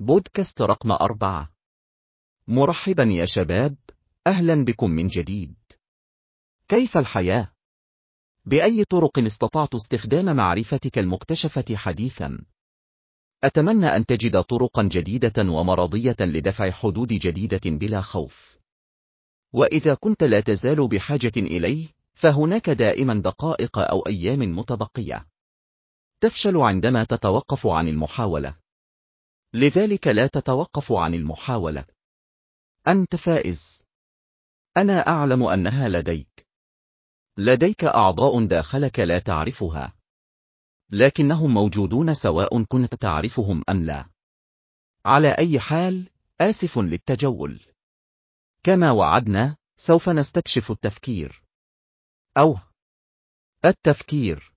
بودكاست رقم أربعة. مرحبا يا شباب. أهلا بكم من جديد. كيف الحياة؟ بأي طرق استطعت استخدام معرفتك المكتشفة حديثا؟ أتمنى أن تجد طرقا جديدة ومرضية لدفع حدود جديدة بلا خوف. وإذا كنت لا تزال بحاجة إليه فهناك دائما دقائق أو أيام متبقية. تفشل عندما تتوقف عن المحاولة. لذلك لا تتوقف عن المحاولة. أنت فائز. أنا أعلم أنها لديك. لديك أعضاء داخلك لا تعرفها. لكنهم موجودون سواء كنت تعرفهم أم لا. على أي حال آسف للتجول. كما وعدنا سوف نستكشف التفكير. أو التفكير.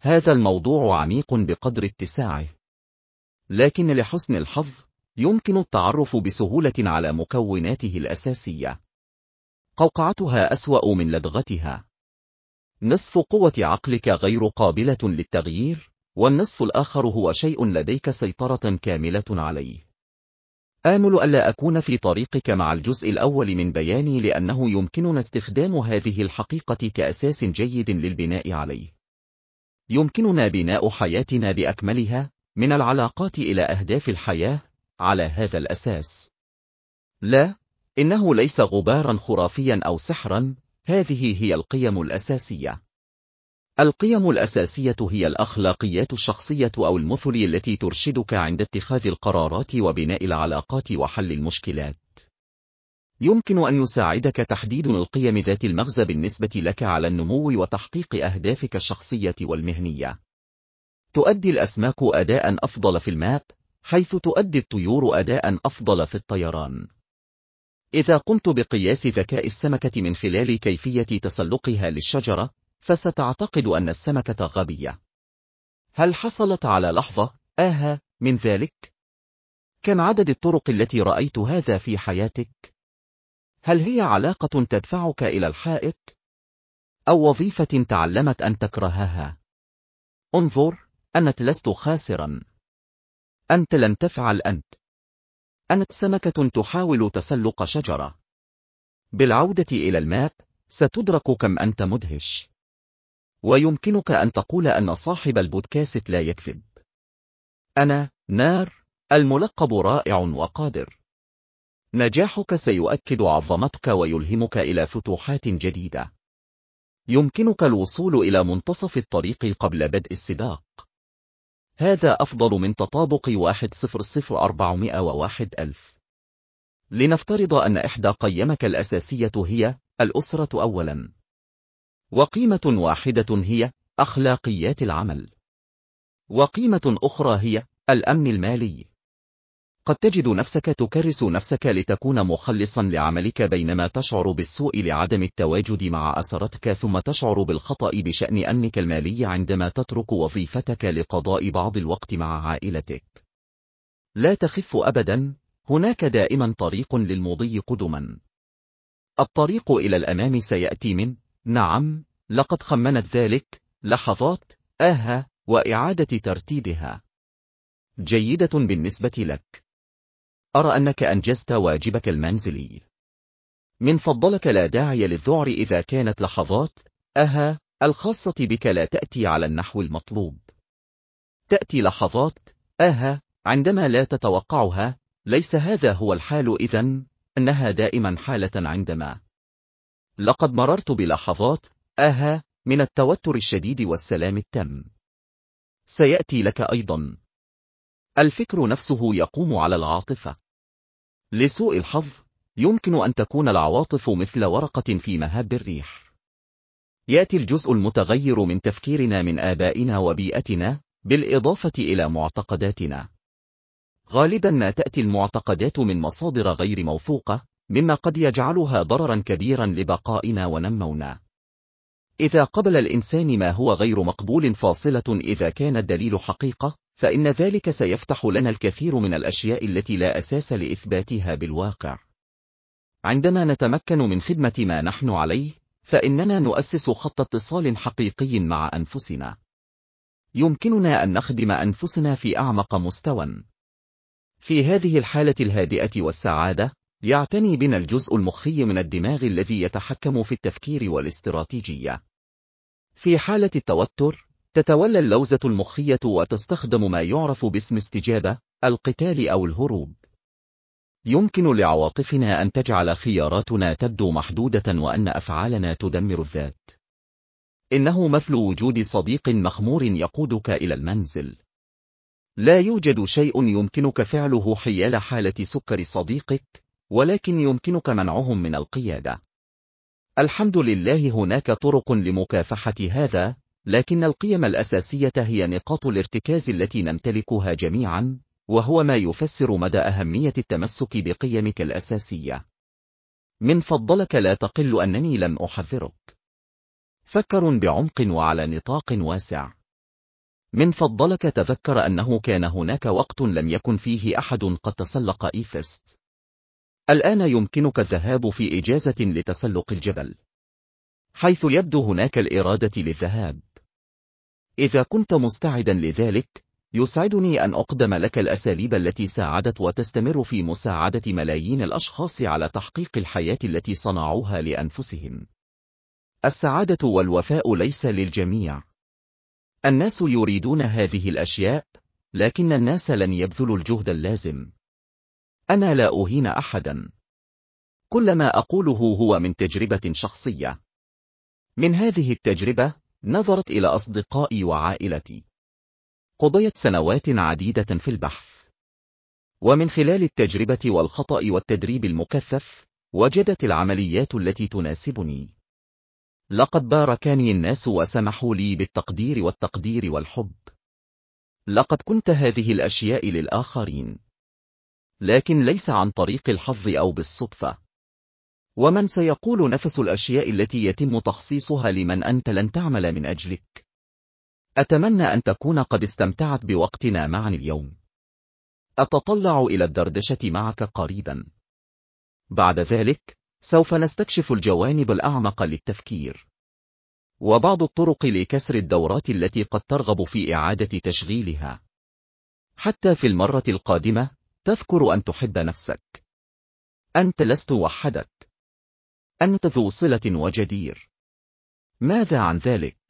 هذا الموضوع عميق بقدر اتساعه. لكن لحسن الحظ يمكن التعرف بسهولة على مكوناته الأساسية. قوقعتها أسوأ من لدغتها. نصف قوة عقلك غير قابلة للتغيير والنصف الآخر هو شيء لديك سيطرة كاملة عليه. آمل ألا أكون في طريقك مع الجزء الأول من بياني لأنه يمكننا استخدام هذه الحقيقة كأساس جيد للبناء عليه. يمكننا بناء حياتنا بأكملها من العلاقات إلى أهداف الحياة على هذا الأساس. لا إنه ليس غبارا خرافيا أو سحرا هذه هي القيم الأساسية. القيم الأساسية هي الأخلاقيات الشخصية أو المثل التي ترشدك عند اتخاذ القرارات وبناء العلاقات وحل المشكلات. يمكن أن يساعدك تحديد القيم ذات المغزى بالنسبة لك على النمو وتحقيق أهدافك الشخصية والمهنية. تؤدي الأسماك أداء أفضل في الماء حيث تؤدي الطيور أداء أفضل في الطيران إذا قمت بقياس ذكاء السمكة من خلال كيفية تسلقها للشجرة فستعتقد أن السمكة غبية هل حصلت على لحظة آها من ذلك؟ كم عدد الطرق التي رأيت هذا في حياتك؟ هل هي علاقة تدفعك إلى الحائط؟ أو وظيفة تعلمت أن تكرهها؟ انظر أنت لست خاسرا. أنت لن تفعل أنت. أنت سمكة تحاول تسلق شجرة. بالعودة إلى الماء ستدرك كم أنت مدهش. ويمكنك أن تقول أن صاحب البودكاست لا يكذب. أنا نار الملقب رائع وقادر. نجاحك سيؤكد عظمتك ويلهمك إلى فتوحات جديدة. يمكنك الوصول إلى منتصف الطريق قبل بدء السباق. هذا أفضل من تطابق واحد صفر صفر أربعمائة وواحد ألف. لنفترض أن إحدى قيمك الأساسية هي الأسرة أولا. وقيمة واحدة هي أخلاقيات العمل. وقيمة أخرى هي الأمن المالي. قد تجد نفسك تكرس نفسك لتكون مخلصا لعملك بينما تشعر بالسوء لعدم التواجد مع أسرتك ثم تشعر بالخطأ بشأن أمنك المالي عندما تترك وظيفتك لقضاء بعض الوقت مع عائلتك. لا تخف أبدا هناك دائما طريق للمضي قدما. الطريق إلى الأمام سيأتي من نعم لقد خمنت ذلك لحظات آها وإعادة ترتيبها. جيدة بالنسبة لك. أرى أنك أنجزت واجبك المنزلي. من فضلك لا داعي للذعر إذا كانت لحظات أها الخاصة بك لا تأتي على النحو المطلوب. تأتي لحظات أها عندما لا تتوقعها ليس هذا هو الحال إذن أنها دائما حالة عندما لقد مررت بلحظات أها من التوتر الشديد والسلام التام. سيأتي لك أيضا. الفكر نفسه يقوم على العاطفة. لسوء الحظ يمكن أن تكون العواطف مثل ورقة في مهب الريح. يأتي الجزء المتغير من تفكيرنا من آبائنا وبيئتنا بالإضافة إلى معتقداتنا. غالبا ما تأتي المعتقدات من مصادر غير موثوقة مما قد يجعلها ضررا كبيرا لبقائنا ونمونا. إذا قبل الإنسان ما هو غير مقبول فاصلة إذا كان الدليل حقيقة فإن ذلك سيفتح لنا الكثير من الأشياء التي لا أساس لإثباتها بالواقع. عندما نتمكن من خدمة ما نحن عليه، فإننا نؤسس خط اتصال حقيقي مع أنفسنا. يمكننا أن نخدم أنفسنا في أعمق مستوى. في هذه الحالة الهادئة والسعادة، يعتني بنا الجزء المخي من الدماغ الذي يتحكم في التفكير والاستراتيجية. في حالة التوتر، تتولى اللوزة المخية وتستخدم ما يعرف باسم استجابة، القتال أو الهروب. يمكن لعواطفنا أن تجعل خياراتنا تبدو محدودة وأن أفعالنا تدمر الذات. إنه مثل وجود صديق مخمور يقودك إلى المنزل. لا يوجد شيء يمكنك فعله حيال حالة سكر صديقك، ولكن يمكنك منعهم من القيادة. الحمد لله هناك طرق لمكافحة هذا، لكن القيم الأساسية هي نقاط الارتكاز التي نمتلكها جميعا، وهو ما يفسر مدى أهمية التمسك بقيمك الأساسية. من فضلك لا تقل أنني لم أحذرك. فكر بعمق وعلى نطاق واسع. من فضلك تذكر أنه كان هناك وقت لم يكن فيه أحد قد تسلق إيفست. الآن يمكنك الذهاب في إجازة لتسلق الجبل. حيث يبدو هناك الإرادة للذهاب. إذا كنت مستعدا لذلك، يسعدني أن أقدم لك الأساليب التي ساعدت وتستمر في مساعدة ملايين الأشخاص على تحقيق الحياة التي صنعوها لأنفسهم. السعادة والوفاء ليس للجميع. الناس يريدون هذه الأشياء، لكن الناس لن يبذلوا الجهد اللازم. أنا لا أهين أحدا. كل ما أقوله هو من تجربة شخصية. من هذه التجربة، نظرت إلى أصدقائي وعائلتي. قضيت سنوات عديدة في البحث. ومن خلال التجربة والخطأ والتدريب المكثف، وجدت العمليات التي تناسبني. لقد باركني الناس وسمحوا لي بالتقدير والتقدير والحب. لقد كنت هذه الأشياء للآخرين. لكن ليس عن طريق الحظ أو بالصدفة. ومن سيقول نفس الأشياء التي يتم تخصيصها لمن أنت لن تعمل من أجلك؟ أتمنى أن تكون قد استمتعت بوقتنا معا اليوم. أتطلع إلى الدردشة معك قريبا. بعد ذلك، سوف نستكشف الجوانب الأعمق للتفكير. وبعض الطرق لكسر الدورات التي قد ترغب في إعادة تشغيلها. حتى في المرة القادمة، تذكر أن تحب نفسك. أنت لست وحدك. أنت ذو صلة وجدير. ماذا عن ذلك؟